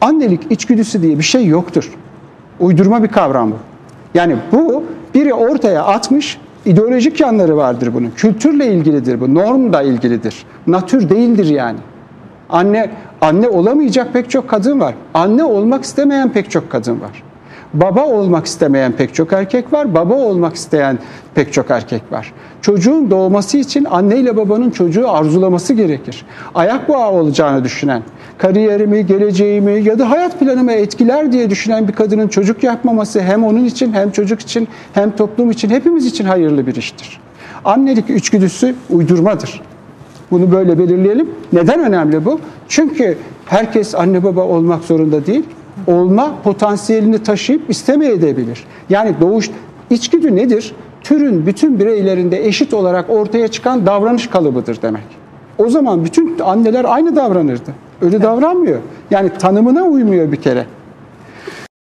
Annelik içgüdüsü diye bir şey yoktur. Uydurma bir kavram bu. Yani bu biri ortaya atmış, ideolojik yanları vardır bunun. Kültürle ilgilidir bu, normla ilgilidir. Natür değildir yani. Anne anne olamayacak pek çok kadın var. Anne olmak istemeyen pek çok kadın var. Baba olmak istemeyen pek çok erkek var. Baba olmak isteyen pek çok erkek var. Çocuğun doğması için anne ile babanın çocuğu arzulaması gerekir. Ayak bağı olacağını düşünen, kariyerimi, geleceğimi ya da hayat planımı etkiler diye düşünen bir kadının çocuk yapmaması hem onun için hem çocuk için hem toplum için hepimiz için hayırlı bir iştir. Annelik içgüdüsü uydurmadır. Bunu böyle belirleyelim. Neden önemli bu? Çünkü herkes anne baba olmak zorunda değil. Olma potansiyelini taşıyıp istemeyebilir. Yani doğuş içgüdü nedir? Türün bütün bireylerinde eşit olarak ortaya çıkan davranış kalıbıdır demek. O zaman bütün anneler aynı davranırdı. Öyle davranmıyor. Yani tanımına uymuyor bir kere.